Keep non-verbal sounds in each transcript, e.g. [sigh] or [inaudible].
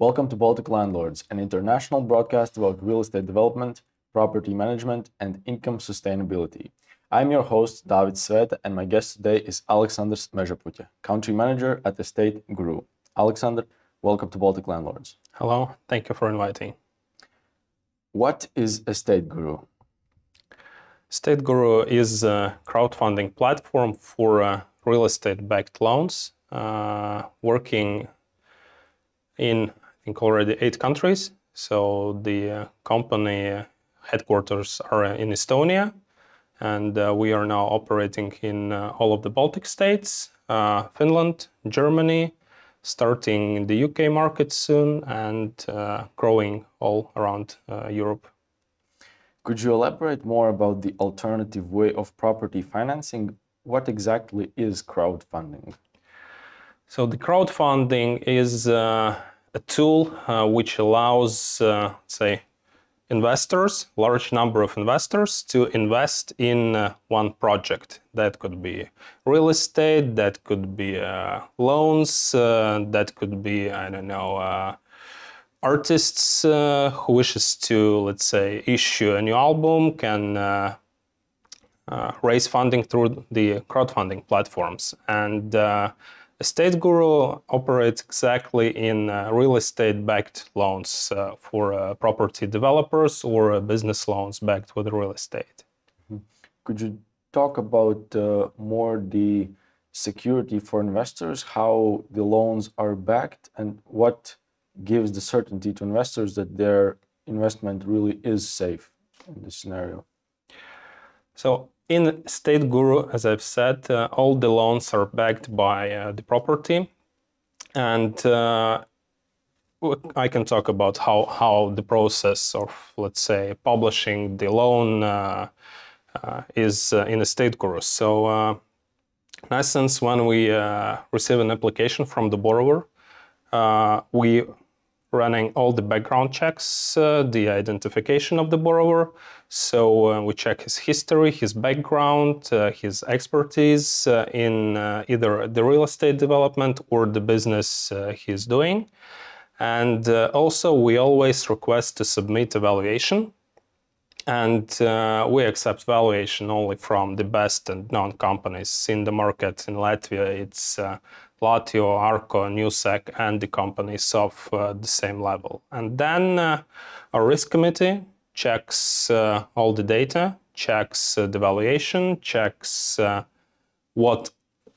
Welcome to Baltic Landlords, an international broadcast about real estate development, property management, and income sustainability. I'm your host, David Sveta, and my guest today is Alexander Smežaputė, country manager at Estate Guru. Alexander, welcome to Baltic Landlords. Hello, thank you for inviting. What is Estate Guru? Estate Guru is a crowdfunding platform for uh, real estate backed loans, uh, working in, think, already eight countries. So the uh, company headquarters are in Estonia, and uh, we are now operating in uh, all of the Baltic states, uh, Finland, Germany, starting in the UK market soon, and growing all around Europe. Could you elaborate more about the alternative way of property financing? What exactly is crowdfunding? So, the crowdfunding is uh, a tool uh, which allows, uh, say, investors, large number of investors, to invest in uh, one project. That could be real estate, that could be uh, loans, uh, that could be I don't know uh, artists who wishes to let's say issue a new album can. Raise funding through the crowdfunding platforms and Estate Guru operates exactly in uh, real estate backed loans uh, for uh, property developers or uh, business loans backed with real estate. Mm-hmm. Could you talk about uh, more the security for investors, how the loans are backed, and what gives the certainty to investors that their investment really is safe in this scenario? So, in State Guru, as I've said, uh, all the loans are backed by uh, the property. And uh, I can talk about how, how the process of, let's say, publishing the loan uh, uh, is uh, in State Guru. So, in essence, when we receive an application from the borrower, we running all the background checks, uh, the identification of the borrower. So uh, we check his history, his background, uh, his expertise uh, in uh, either the real estate development or the business uh, he's doing. And also, we always request to submit evaluation. And we accept valuation only from the best and known companies in the market. In Latvia, it's Latio, Arco, Newsec, and the companies of uh, the same level. And then uh, our risk committee checks uh, all the data, checks the valuation, checks what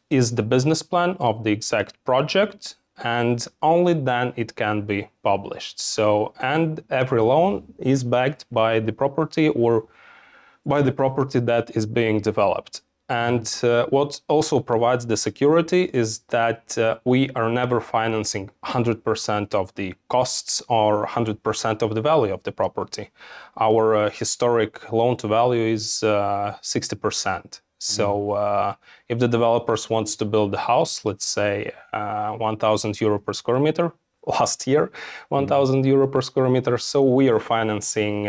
is the business plan of the exact project, and only then it can be published. So, and every loan is backed by the property or by the property that is being developed. And uh, what also provides the security is that uh, we are never financing 100% of the costs or 100% of the value of the property. Our uh, historic loan to value is 60%. Uh, so mm-hmm. uh, if the developers wants to build a house, let's say uh, 1,000 euro per square meter, [laughs] last year 1,000 mm-hmm. per square meter, so we are financing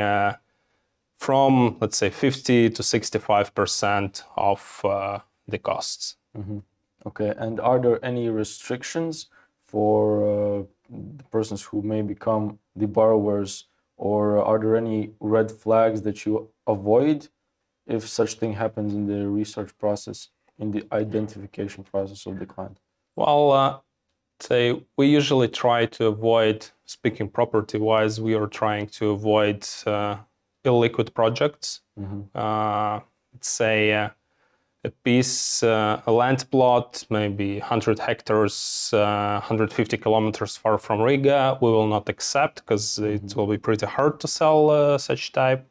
from let's say 50 to 65 percent of uh, the costs. Mm-hmm. Okay, and are there any restrictions for uh, the persons who may become the borrowers, or are there any red flags that you avoid if such thing happens in the research process, in the identification process of the client? Well, uh, say we usually try to avoid speaking property wise. We are trying to avoid uh, illiquid projects. Mm-hmm. Uh, say uh, a piece, uh, a land plot, maybe 100 hectares, uh, 150 kilometers far from Riga, we will not accept because mm-hmm. it will be pretty hard to sell uh, such type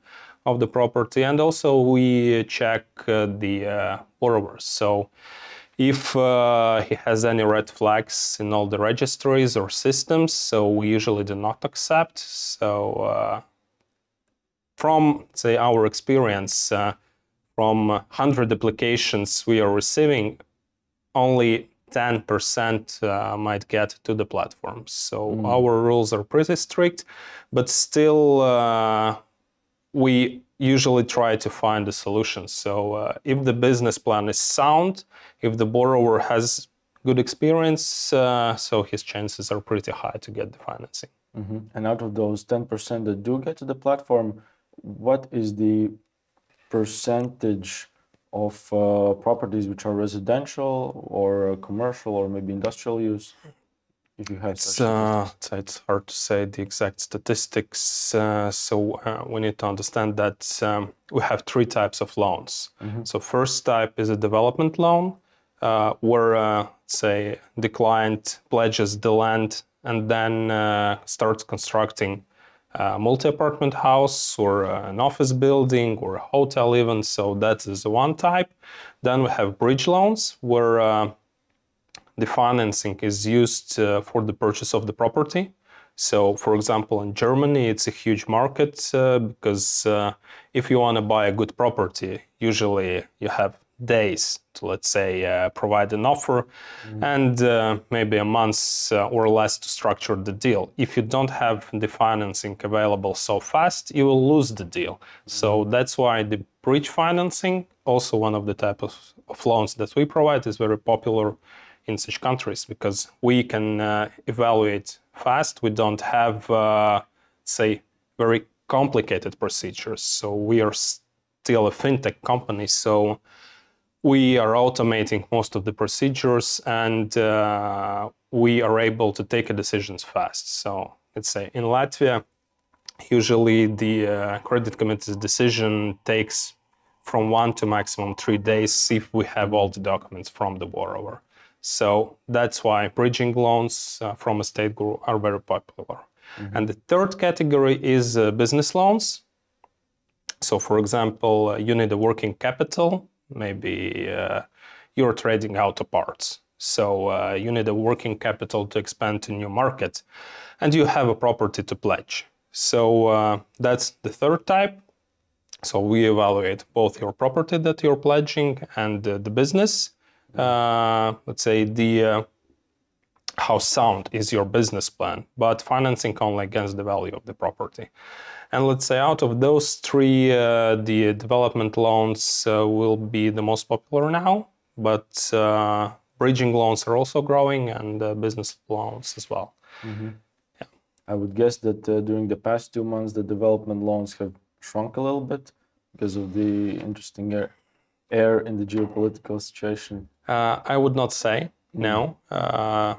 of the property. And also we check uh, the borrowers. So if he has any red flags in all the registries or systems, so we usually do not accept. So from, say, our experience, uh, from 100 applications we are receiving, only 10% uh, might get to the platform. So mm. our rules are pretty strict, but still, uh, we usually try to find a solution. So uh, if the business plan is sound, if the borrower has good experience, uh, so his chances are pretty high to get the financing. Mhm. And out of those 10% that do get to the platform, what is the percentage of uh, properties which are residential or uh, commercial or maybe industrial use? If you have It's, such uh, it's, it's hard to say the exact statistics. Uh, so uh, we need to understand that um, we have three types of loans. So first type is a development loan, uh, where uh, say the client pledges the land and then uh, starts constructing a multi-apartment house or an office building or a hotel even. So that is one type. Then we have bridge loans, where uh, the financing is used uh, for the purchase of the property. So, for example, in Germany, it's a huge market uh, because uh, if you want to buy a good property, usually you have days to, let's say, uh, provide an offer and uh, maybe a month uh, or less to structure the deal. If you don't have the financing available so fast, you will lose the deal. So that's why the bridge financing, also one of the type of, of loans that we provide, is very popular in such countries because we can uh, evaluate fast. We don't have, uh, say, very complicated procedures. So we are still a fintech company. So we are automating most of the procedures and uh, we are able to take decisions fast. So let's say in Latvia, usually the uh, credit committee's decision takes from one to maximum three days if we have all the documents from the borrower. So that's why bridging loans uh, from Estate Guru are very popular. And the third category is uh, business loans. So, for example, uh, you need a working capital. Maybe uh, you're trading auto parts. So, uh, you need a working capital to expand to new market, and you have a property to pledge. So, uh, that's the third type. So, we evaluate both your property that you're pledging and uh, the business. Uh, let's say the uh, how sound is your business plan, but financing only against the value of the property. And let's say out of those three, uh, the development loans uh, will be the most popular now, but uh, bridging loans are also growing and uh, business loans as well. I would guess that uh, during the past two months, the development loans have shrunk a little bit because of the interesting air, air in the geopolitical situation. Uh, I would not say no. Uh,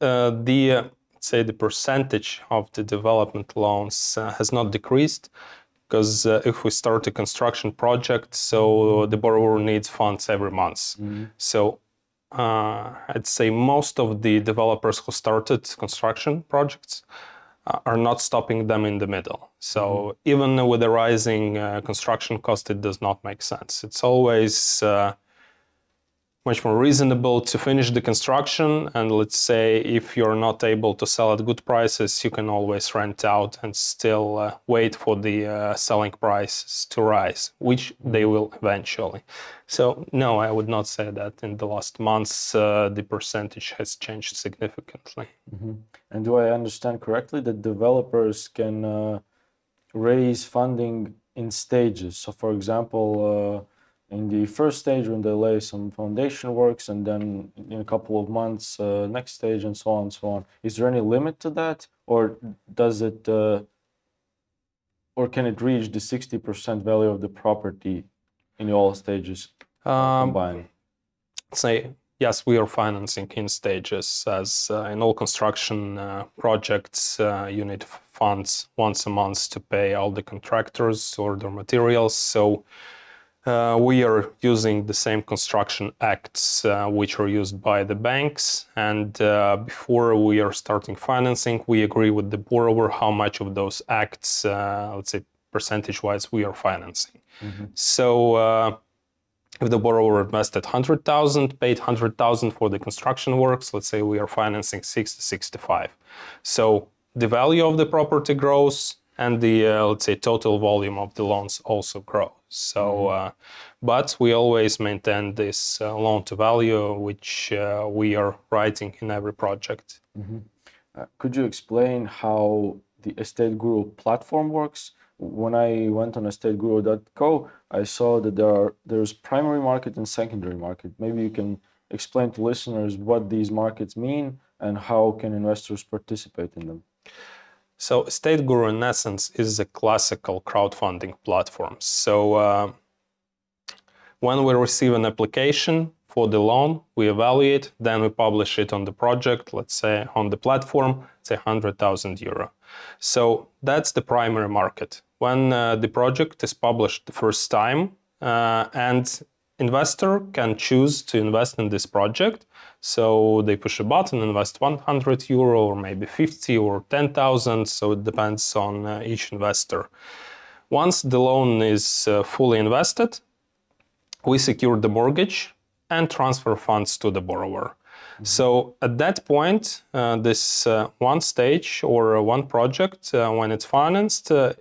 uh, the uh, say the percentage of the development loans uh, has not decreased because uh, if we start a construction project, so the borrower needs funds every month. So uh, I'd say most of the developers who started construction projects uh, are not stopping them in the middle. So even with the rising uh, construction cost, it does not make sense. It's always uh, much more reasonable to finish the construction. And let's say if you're not able to sell at good prices you can always rent out and still uh, wait for the uh, selling prices to rise which they will eventually. So no i would not say that in the last months uh, the percentage has changed significantly. And do I understand correctly that developers can uh, raise funding in stages? So, for example, uh, in the first stage, when they lay some foundation works, and then in a couple of months, uh, next stage, and so on and so on. Is there any limit to that, or does it, uh, or can it reach the sixty percent value of the property in all stages um, combined? say yes we are financing in stages as uh, in all construction uh, projects uh, you need funds once a month to pay all the contractors or their materials so uh, we are using the same construction acts uh, which are used by the banks and uh, before we are starting financing we agree with the borrower how much of those acts uh, let's say percentage wise we are financing so uh, if the borrower invested 100,000, paid 100,000 for the construction works, let's say we are financing 60, 65. So the value of the property grows and the, uh, let's say, total volume of the loans also grow. So, uh, but we always maintain this uh, loan to value, which uh, we are writing in every project. Uh, could you explain how the Estate Guru platform works? When I went on estateguru.co, I saw that there are there's primary market and secondary market. Maybe you can explain to listeners what these markets mean and how can investors participate in them? So, Estate Guru, in essence, is a classical crowdfunding platform. So, uh, when we receive an application for the loan, we evaluate, then we publish it on the project, let's say on the platform, say 100,000 euro. So, that's the primary market. When uh, the project is published the first time, uh, and investor can choose to invest in this project so they push a button, invest 100 euro or maybe 50 or 10,000. So it depends on uh, each investor. Once the loan is uh, fully invested, we secure the mortgage and transfer funds to the borrower. Mm-hmm. So at that point, uh, this uh, one stage or one project, uh, when it's financed, uh,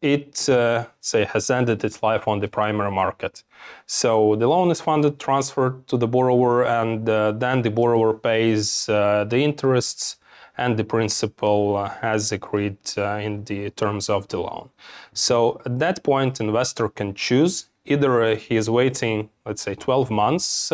it uh, say has ended its life on the primary market. So the loan is funded, transferred to the borrower, and uh, then the borrower pays uh, the interests and the principal uh, as agreed uh, in the terms of the loan. So at that point, investor can choose either uh, he is waiting, let's say, 12 months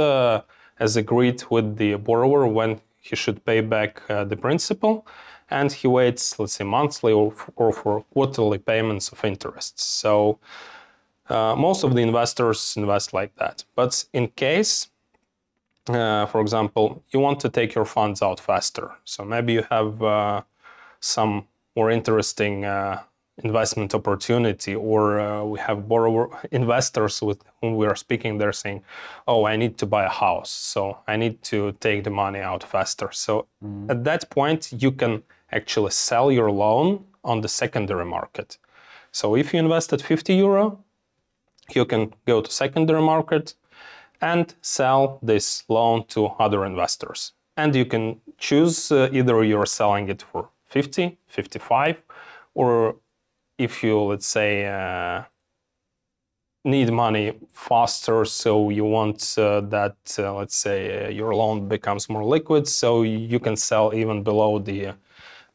as agreed with the borrower when he should pay back the principal and he waits, let's say, monthly or, or for quarterly payments of interest. So uh, most of the investors invest like that. But in case, uh, for example, you want to take your funds out faster, so maybe you have uh, some more interesting uh, investment opportunity, or uh, we have borrower investors with whom we are speaking. They're saying, "Oh, I need to buy a house, so I need to take the money out faster." So mm. at that point, you can actually sell your loan on the secondary market. So if you invested 50 euro, you can go to secondary market and sell this loan to other investors. And you can choose uh, either you're selling it for 50, 55, or if you, let's say, uh, need money faster, so you want uh, that, uh, let's say, uh, your loan becomes more liquid, so you can sell even below the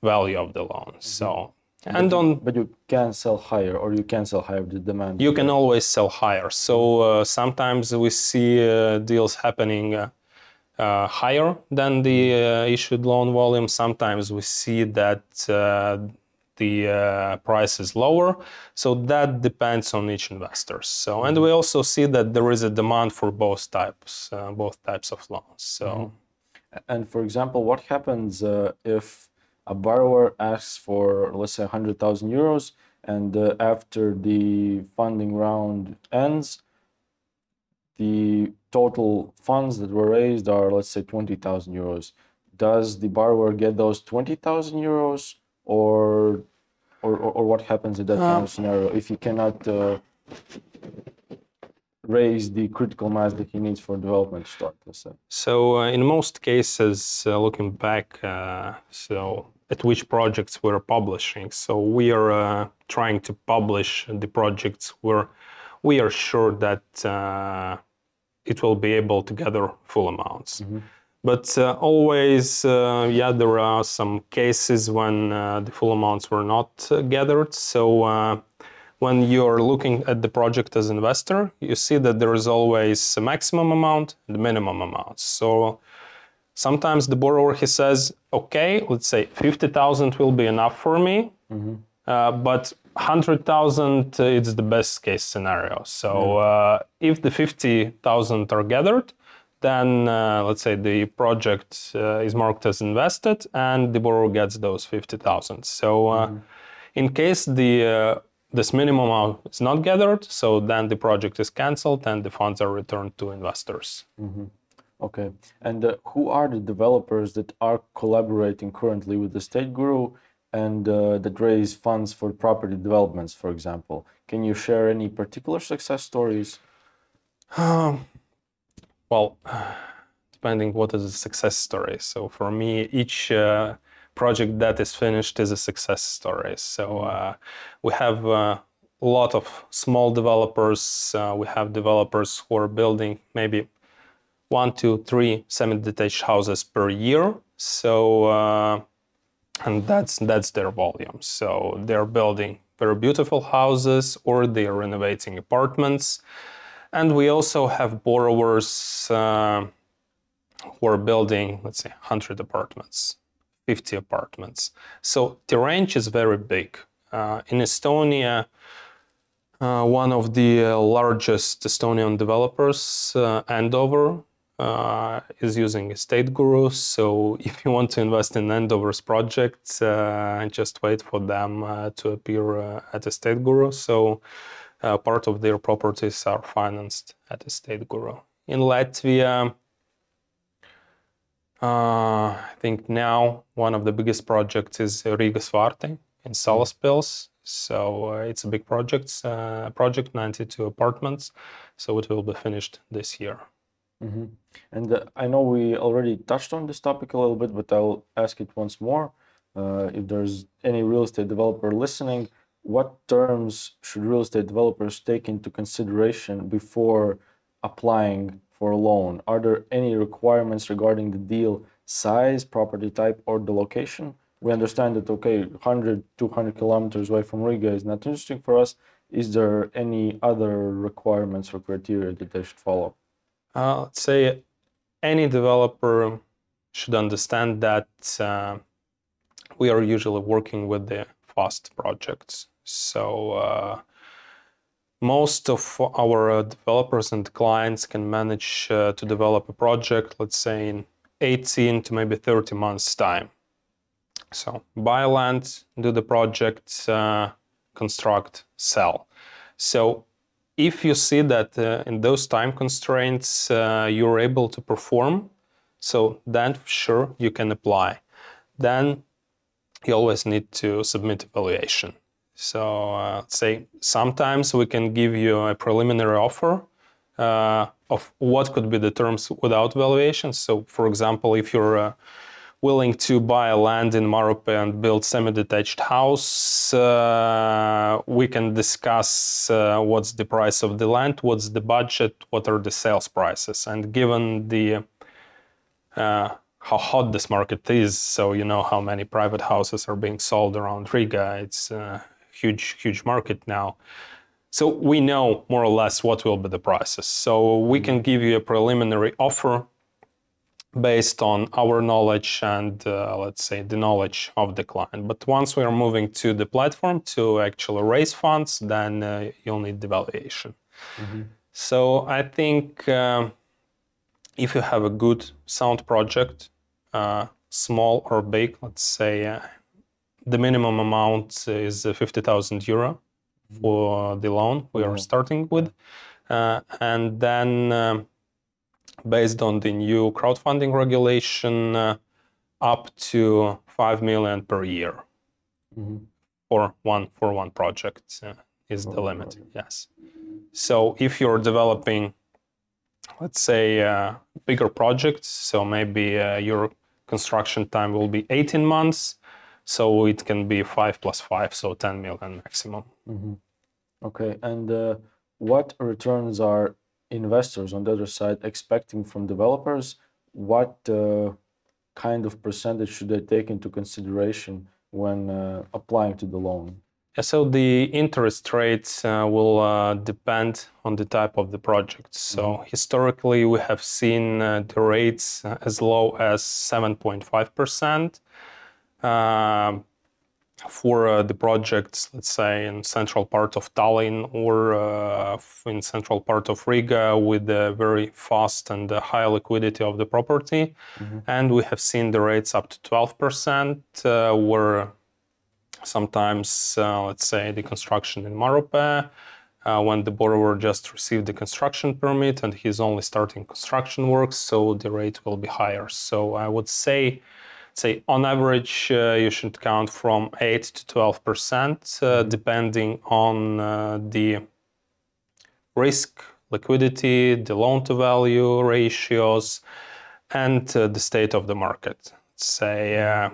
value of the loan. Mm-hmm. So and but on but you can sell higher or you can sell higher the demand you can always sell higher so uh, sometimes we see uh, deals happening uh, uh higher than the uh, issued loan volume sometimes we see that uh, the price is lower so that depends on each investor so and mm-hmm. we also see that there is a demand for both types both types of loans so mm-hmm. and for example what happens if a borrower asks for, let's say, 100,000 euros, and uh, after the funding round ends, the total funds that were raised are, let's say, 20,000 euros. Does the borrower get those 20,000 euros, or, or, or what happens in that kind of um, scenario if he cannot uh, raise the critical mass that he needs for development to start? Let's say. So, uh, in most cases, uh, looking back, uh, so at which projects we're publishing. So we are uh, trying to publish the projects where we are sure that uh, it will be able to gather full amounts. Mm-hmm. But uh, always, uh, yeah, there are some cases when uh, the full amounts were not uh, gathered. So when you're looking at the project as investor, you see that there is always a maximum amount and minimum amount. So Sometimes the borrower he says, okay, let's say 50,000 will be enough for me, mm-hmm. uh, but 100,000 uh, it's the best case scenario. So uh, if the 50,000 are gathered, then uh, let's say the project uh, is marked as invested and the borrower gets those 50,000. So uh, mm-hmm. in case the this minimum amount is not gathered, so then the project is cancelled and the funds are returned to investors. Mm-hmm. Okay. And uh, who are the developers that are collaborating currently with the Estate Guru and uh, that raise funds for property developments, for example? Can you share any particular success stories? Um, well, [sighs] depending what is a success story. So for me, each uh, project that is finished is a success story. So uh, we have uh, a lot of small developers. Uh, we have developers who are building maybe one, two, three semi-detached houses per year. So, uh, and that's that's their volume. So they're building very beautiful houses or they are renovating apartments. And we also have borrowers uh, who are building, let's say, 100 apartments, 50 apartments. So the range is very big. Uh, in Estonia, uh, one of the uh, largest Estonian developers, uh, Endover, uh, is using Estate Guru. So [laughs] if you want to invest in Endover's projects, uh, just wait for them uh, to appear uh, at Estate Guru. So uh, part of their properties are financed at Estate Guru. In Latvia, uh, I think now one of the biggest projects is Riga Vārti in Salaspils. So it's a big project, project 92 apartments. So it will be finished this year. Hmm And uh, I know we already touched on this topic a little bit, but I'll ask it once more. Uh, if there's any real estate developer listening, what terms should real estate developers take into consideration before applying for a loan? Are there any requirements regarding the deal size, property type, or the location? We understand that, okay, 100, 200 kilometers away from Riga is not interesting for us. Is there any other requirements or criteria that they should follow? Uh, let's say any developer should understand that uh, we are usually working with the fast projects. So uh, most of our uh, developers and clients can manage uh, to develop a project, let's say in 18 to maybe 30 months time. So buy land, do the project, uh, construct, sell. So if you see that uh, in those time constraints uh, you're able to perform, so then sure you can apply. Then you always need to submit evaluation. So uh, say sometimes we can give you a preliminary offer uh, of what could be the terms without valuation. So for example, if you're uh, willing to buy land in Mārupe and build semi-detached house, uh, we can discuss uh, what's the price of the land, what's the budget, what are the sales prices, and given the uh, how hot this market is, so you know how many private houses are being sold around Riga. It's a huge, huge market now. So we know more or less what will be the prices. So we can give you a preliminary offer based on our knowledge and uh, let's say the knowledge of the client. But once we are moving to the platform to actually raise funds, then uh, you'll need the valuation. So I think um, if you have a good sound project, uh, small or big, let's say uh, the minimum amount is uh, 50,000 euro for the loan we are starting with. Uh, and then um, based on the new crowdfunding regulation, uh, up to 5 million per year Mhm. for one for one project uh, is For the limit. project. Yes. So if you're developing, let's say, uh, bigger projects, so maybe uh, your construction time will be 18 months, so it can be five plus five, so 10 million maximum. Mhm. Okay, and uh, what returns are investors on the other side expecting from developers? What uh, kind of percentage should they take into consideration when uh, applying to the loan? So the interest rates uh, will uh, depend on the type of the project. So historically, we have seen uh, the rates as low as 7.5%. For uh, the projects, let's say in central part of Tallinn or uh, in central part of Riga with a very fast and high liquidity of the property. And we have seen the rates up to 12%, uh, where sometimes, uh, let's say, the construction in Mārupe, uh, when the borrower just received the construction permit and he's only starting construction works, so the rate will be higher. So I would say, say on average, uh, you should count from 8 to 12 percent, uh, depending on uh, the risk, liquidity, the loan to value ratios, and uh, the state of the market. Say, uh,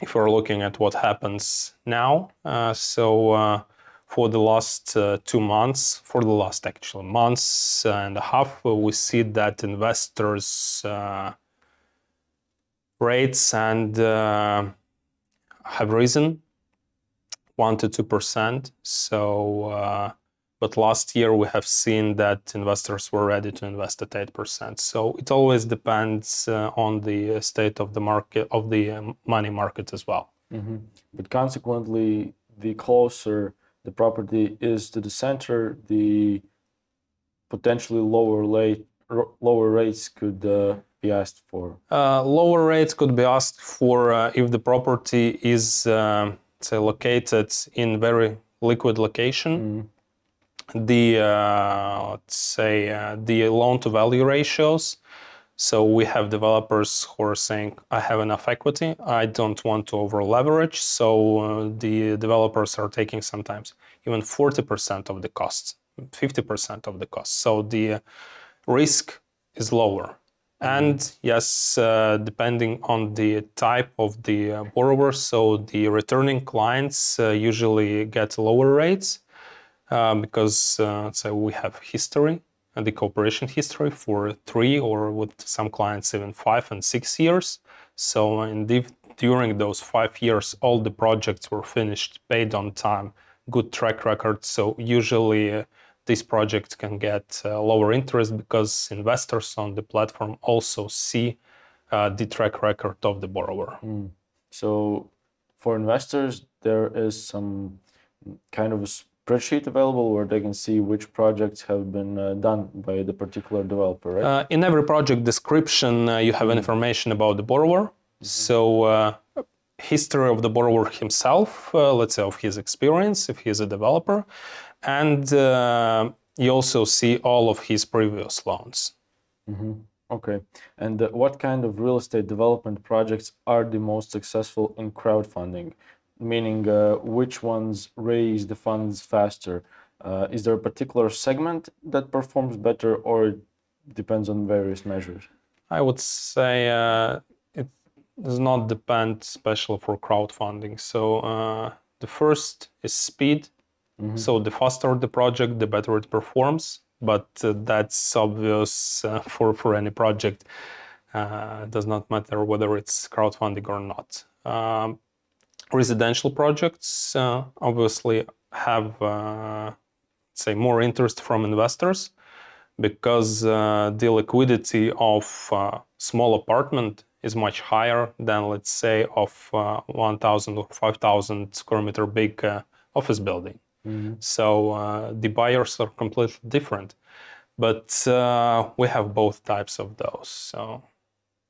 if we're looking at what happens now, uh, so uh, for the last uh, two months, for the last actual months and a half, we see that investors' uh, rates and uh, have risen one to two percent. So uh, but last year we have seen that investors were ready to invest at 8%. So it always depends uh, on the state of the market, of the um, money market as well. Mm-hmm. But consequently, the closer the property is to the center, the potentially lower rate, lower rates could uh, be asked for. Uh, lower rates could be asked for uh, if the property is, um, say, located in very liquid location. Mm the uh, let's say uh, the loan to value ratios. So we have developers who are saying i have enough equity. I don't want to over leverage. So uh, the developers are taking sometimes even 40% of the costs 50% of the costs. So the risk is lower and yes uh, depending on the type of the uh, borrower so the returning clients uh, usually get lower rates uh, because uh, so we have history and the cooperation history for three or with some clients even five and six years. So indeed, during those five years, all the projects were finished, paid on time, good track record. So usually uh, these projects can get uh, lower interest because investors on the platform also see uh, the track record of the borrower. Mm. So for investors, there is some kind of a spreadsheet available where they can see which projects have been uh, done by the particular developer, right? Uh, in every project description, uh, you have mm-hmm. information about the borrower. Mm-hmm. So, uh, history of the borrower himself, uh, let's say of his experience, if he is a developer, and uh, you also see all of his previous loans. Mm-hmm. Okay. And what kind of real estate development projects are the most successful in crowdfunding? meaning uh, which ones raise the funds faster? Uh, is there a particular segment that performs better, or it depends on various measures? I would say uh, it does not depend, special for crowdfunding. So uh, the first is speed. Mm-hmm. So the faster the project, the better it performs. But uh, that's obvious uh, for for any project. it does not matter whether it's crowdfunding or not. Um, residential projects uh, obviously have uh, say more interest from investors because uh, the liquidity of uh, small apartment is much higher than let's say of uh, 1000 or 5000 square meter big uh, office building mm-hmm. so the buyers are completely different but we have both types of those so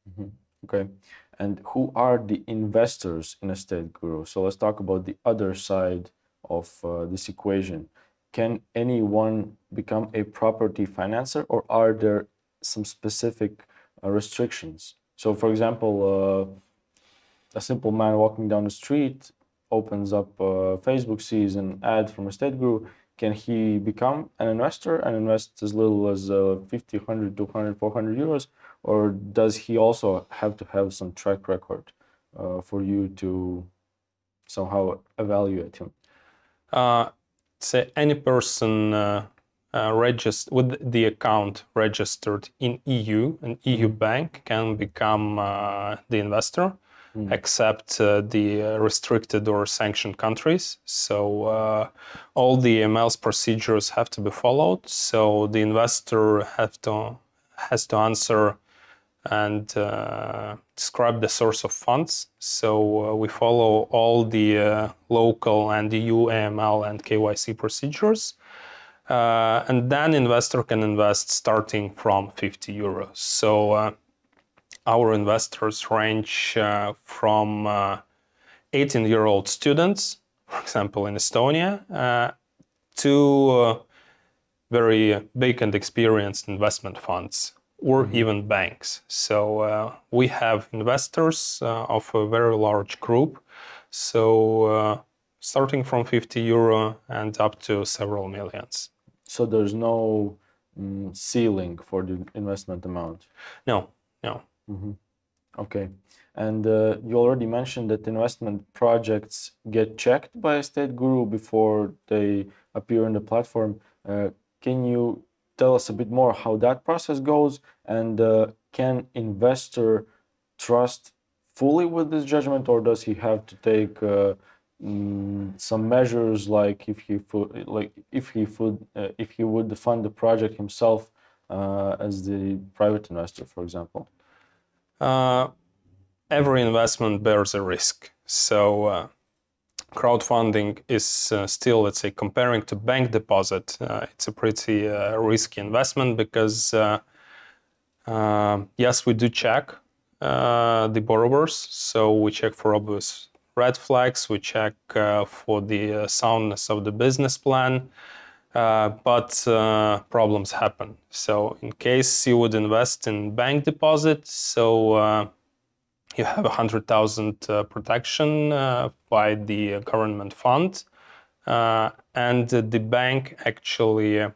mm-hmm. okay and who are the investors in Estate Guru? So let's talk about the other side of uh, this equation. Can anyone become a property financer, or are there some specific uh, restrictions? So, for example, uh, a simple man walking down the street opens up uh, Facebook, sees an ad from a state Guru. Can he become an investor and invest as little as uh, 50, 100, 200, 400 euros? or does he also have to have some track record uh, for you to somehow evaluate him? Uh, say any person uh, uh registered with the account registered in EU, an EU mm-hmm. bank can become uh, the investor. Mm. except uh, the restricted or sanctioned countries. So uh, all the AML's procedures have to be followed. So the investor have to has to answer and uh, describe the source of funds. So uh, we follow all the uh, local and EU AML and KYC procedures. Uh, and then investor can invest starting from 50 euros. So our investors range uh, from 18 year old students, for example, in Estonia, to very big and experienced investment funds or mm-hmm. even banks. So uh, we have investors uh, of a very large group. So uh, starting from 50 euro and up to several millions. So there's no mm, ceiling for the investment amount? No, no. Mm-hmm. Okay. And uh, you already mentioned that investment projects get checked by a state Guru before they appear on the platform. Uh, can you tell us a bit more how that process goes and uh, can investor trust fully with this judgment or does he have to take uh, mm, some measures like if he would like if he would uh, if he would fund the project himself uh, as the private investor, for example? Uh, every investment bears a risk. So uh, crowdfunding is uh, still, let's say, comparing to bank deposit, uh, it's a pretty uh, risky investment because, uh, yes, we do check the borrowers. So we check for obvious red flags, we check for the soundness of the business plan. But problems happen. So, in case you would invest in bank deposit, so you have a hundred thousand uh, protection uh, by the government fund, uh, and the bank actually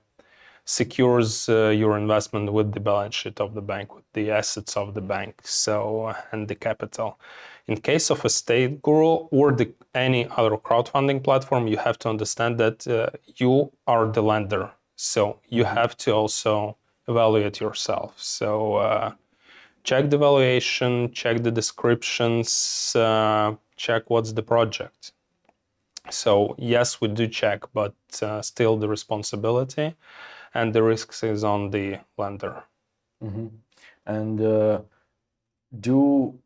secures your investment with the balance sheet of the bank, with the assets of the bank, so and the capital. In case of a state guru or the, any other crowdfunding platform, you have to understand that you are the lender, so you mm-hmm. have to also evaluate yourself. So check the valuation, check the descriptions, uh, check what's the project. So yes, we do check, but uh, still the responsibility and the risks is on the lender. Mm-hmm. And uh, do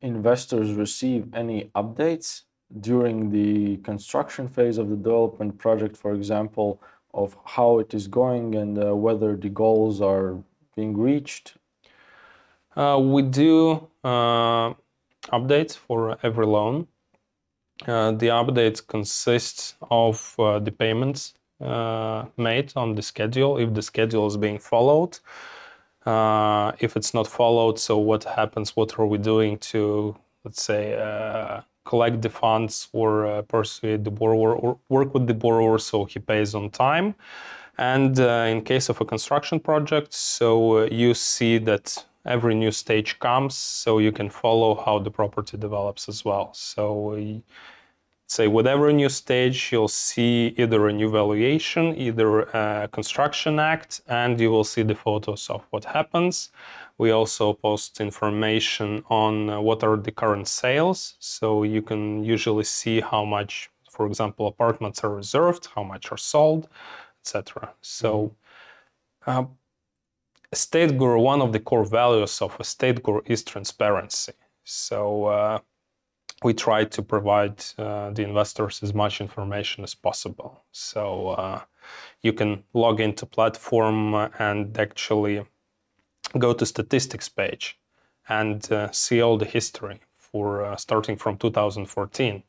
investors receive any updates during the construction phase of the development project, for example, of how it is going and uh, whether the goals are being reached uh, we do uh, updates for every loan. Uh, the updates consist of uh, the payments uh, made on the schedule, if the schedule is being followed. Uh, if it's not followed, so what happens? What are we doing to, let's say, uh, collect the funds or uh, persuade the borrower or work with the borrower so he pays on time? And uh, in case of a construction project, so you see that every new stage comes so you can follow how the property develops as well so say whatever new stage you'll see either a new valuation either a construction act and you will see the photos of what happens. We also post information on uh, what are the current sales. So you can usually see how much for example apartments are reserved how much are sold etc so uh, Estate Guru, one of the core values of a State Guru is transparency. So uh, we try to provide uh, the investors as much information as possible. So uh, you can log into platform and actually go to statistics page and uh, see all the history for uh, starting from 2014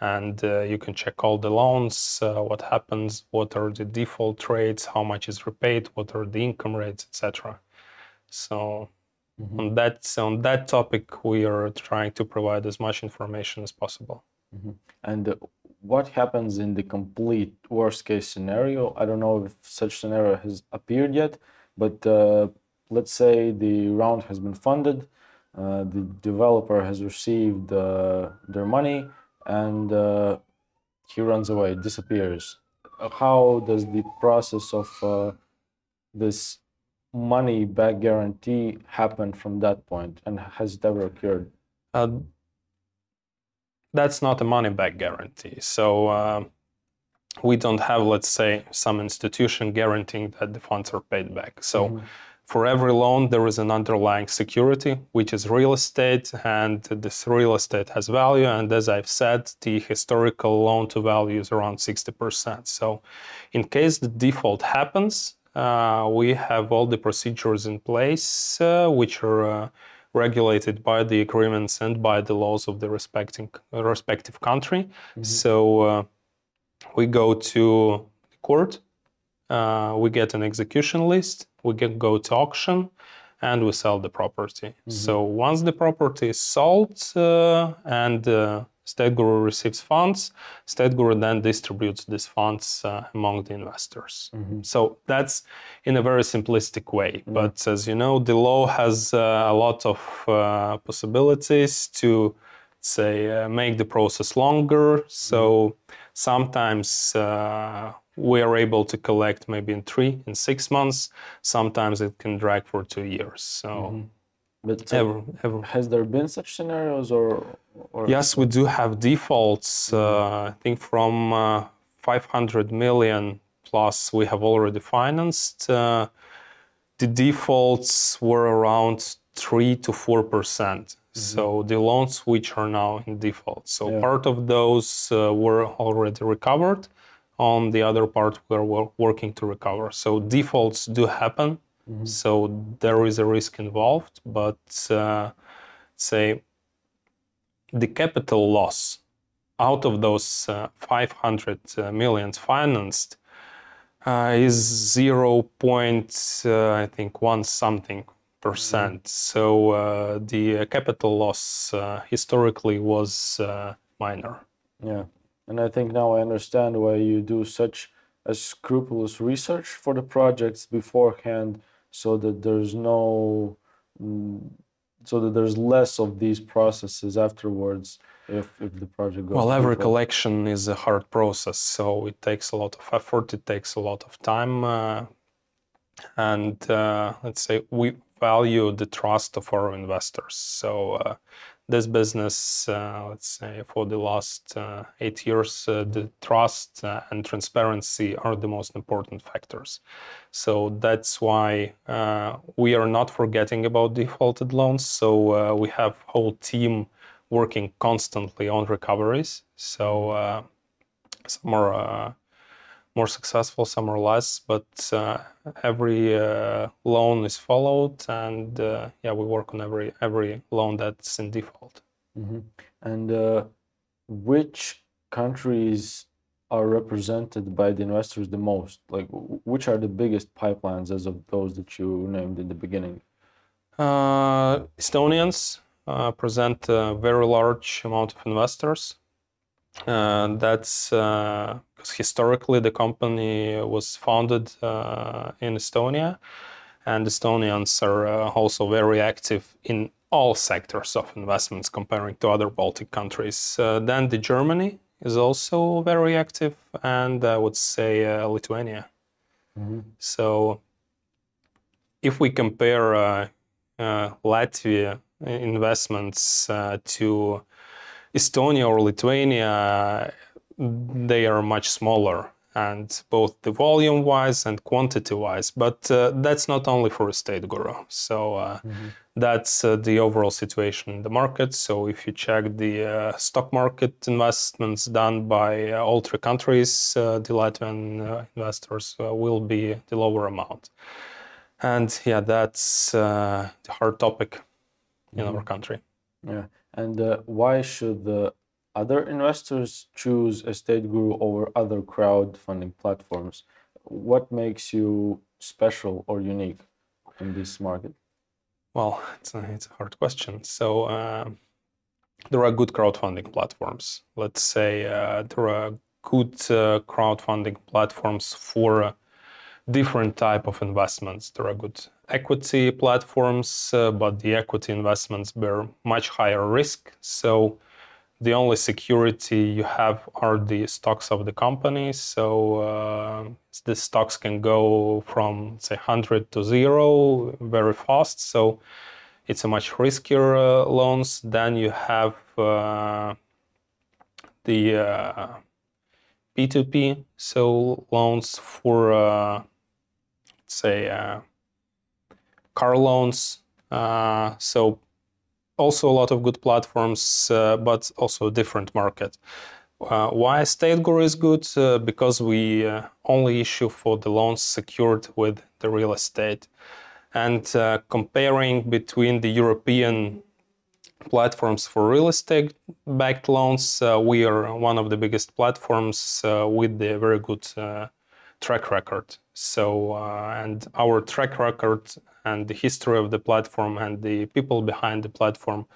and uh, you can check all the loans uh, what happens what are the default rates how much is repaid what are the income rates etc so mm-hmm. on that on that topic we are trying to provide as much information as possible mm-hmm. and uh, what happens in the complete worst case scenario i don't know if such scenario has appeared yet but uh, let's say the round has been funded uh, the developer has received uh, their money and uh, he runs away, disappears. How does the process of uh, this money back guarantee happen from that point, and has it ever occurred? Uh, that's not a money back guarantee. So uh, we don't have, let's say, some institution guaranteeing that the funds are paid back. So. Mm-hmm for every loan, there is an underlying security, which is real estate, and this real estate has value. And as I've said, the historical loan to value is around 60%. So, in case the default happens, we have all the procedures in place, uh, which are uh, regulated by the agreements and by the laws of the respecting, respective country. Mm-hmm. So, uh, we go to court uh, we get an execution list, we can go to auction, and we sell the property. Mm-hmm. So once the property is sold uh, and uh, Estate Guru receives funds, Estate Guru then distributes these funds uh, among the investors. Mm-hmm. So that's in a very simplistic way. Mm-hmm. But as you know, the law has uh, a lot of uh, possibilities to say uh, make the process longer. So mm-hmm. sometimes we are able to collect maybe in three, in six months. Sometimes it can drag for two years. So. Mm-hmm. But uh, Ever, ever. has there been such scenarios or, or Yes, we do have defaults. Uh, I think from uh, 500 million plus we have already financed. Uh, the defaults were around 3 to 4 percent. So the loans which are now in default. So Yeah. part of those uh, were already recovered. On the other part, we're working to recover. So defaults do happen. So there is a risk involved, but uh, say the capital loss out of those uh, 500 uh, millions financed uh, is 0. Point, uh, I think one something percent. So uh, the uh, capital loss uh, historically was uh, minor. Yeah, and I think now I understand why you do such a scrupulous research for the projects beforehand, so that there's no, mm, so that there's less of these processes afterwards if if the project goes. Well, every default. collection is a hard process, so it takes a lot of effort, it takes a lot of time, uh, and uh, let's say we value the trust of our investors. So uh, this business, uh, let's say, for the last uh, eight years, uh, the trust and transparency are the most important factors. So that's why we are not forgetting about defaulted loans. So we have whole team working constantly on recoveries. So some are more successful, some are less, but uh, every uh, loan is followed, and uh, yeah, we work on every every loan that's in default. Mhm. And uh, which countries are represented by the investors the most? Like, which are the biggest pipelines as of those that you named in the beginning? Uh, Estonians uh, present a very large amount of investors. Uh, that's because historically the company was founded uh, in Estonia, and Estonians are uh, also very active in all sectors of investments comparing to other Baltic countries. Uh, then the Germany is also very active, and I would say uh, Lithuania. So if we compare uh, uh, Latvia investments uh, to Estonia or Lithuania, they are much smaller, and both the volume wise and quantity wise. But uh, that's not only for Estate Guru. So uh, that's uh, the overall situation in the market. So if you check the uh, stock market investments done by uh, all three countries, uh, the Latvian uh, investors uh, will be the lower amount. And yeah, that's uh, the hard topic in our country. Yeah. And uh, why should the other investors choose Estate Guru over other crowdfunding platforms? What makes you special or unique in this market? Well, it's a, it's a hard question. So uh, there are good crowdfunding platforms. Let's say uh, there are good uh, crowdfunding platforms for uh, different type of investments. There are good equity platforms, uh, but the equity investments bear much higher risk. So the only security you have are the stocks of the company. So uh, the stocks can go from say 100 to zero very fast. So it's a much riskier uh, loans. Then you have uh, the uh, P2P, so loans for uh, say uh, car loans. Uh, so also a lot of good platforms, uh, but also different market. Uh, why Estate Guru is good? Uh, because we uh, only issue for the loans secured with the real estate. And uh, comparing between the European platforms for real estate backed loans, uh, we are one of the biggest platforms with a very good track record. So, and our track record and the history of the platform and the people behind the platform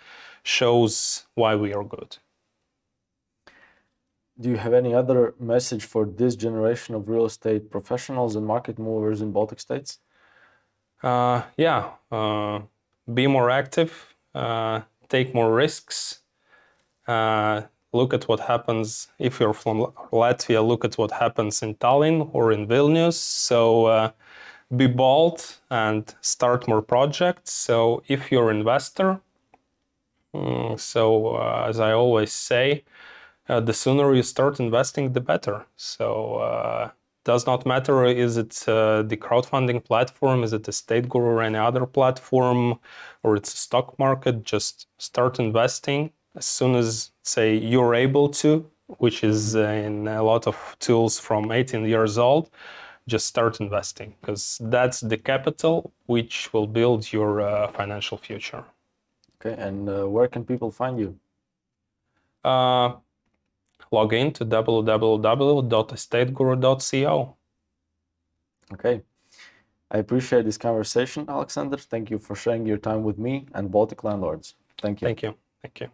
shows why we are good. Do you have any other message for this generation of real estate professionals and market movers in Baltic states? Uh, yeah, uh, be more active, uh, take more risks. Uh, look at what happens if you're from Latvia. Look at what happens in Tallinn or in Vilnius. So uh, be bold and start more projects. So if you're an investor, mm, so uh, as I always say, uh, the sooner you start investing, the better. So uh, does not matter is it uh, the crowdfunding platform, is it the Estate Guru or any other platform, or it's a stock market. Just start investing as soon as say you're able to, which is uh, in a lot of tools from 18 years old. Just start investing because that's the capital which will build your uh, financial future. Okay, and uh, where can people find you? Uh, log in to www.estateguru.co. Okay. I appreciate this conversation, Alexander. Thank you for sharing your time with me and Baltic Landlords. Thank you. Thank you. Thank you.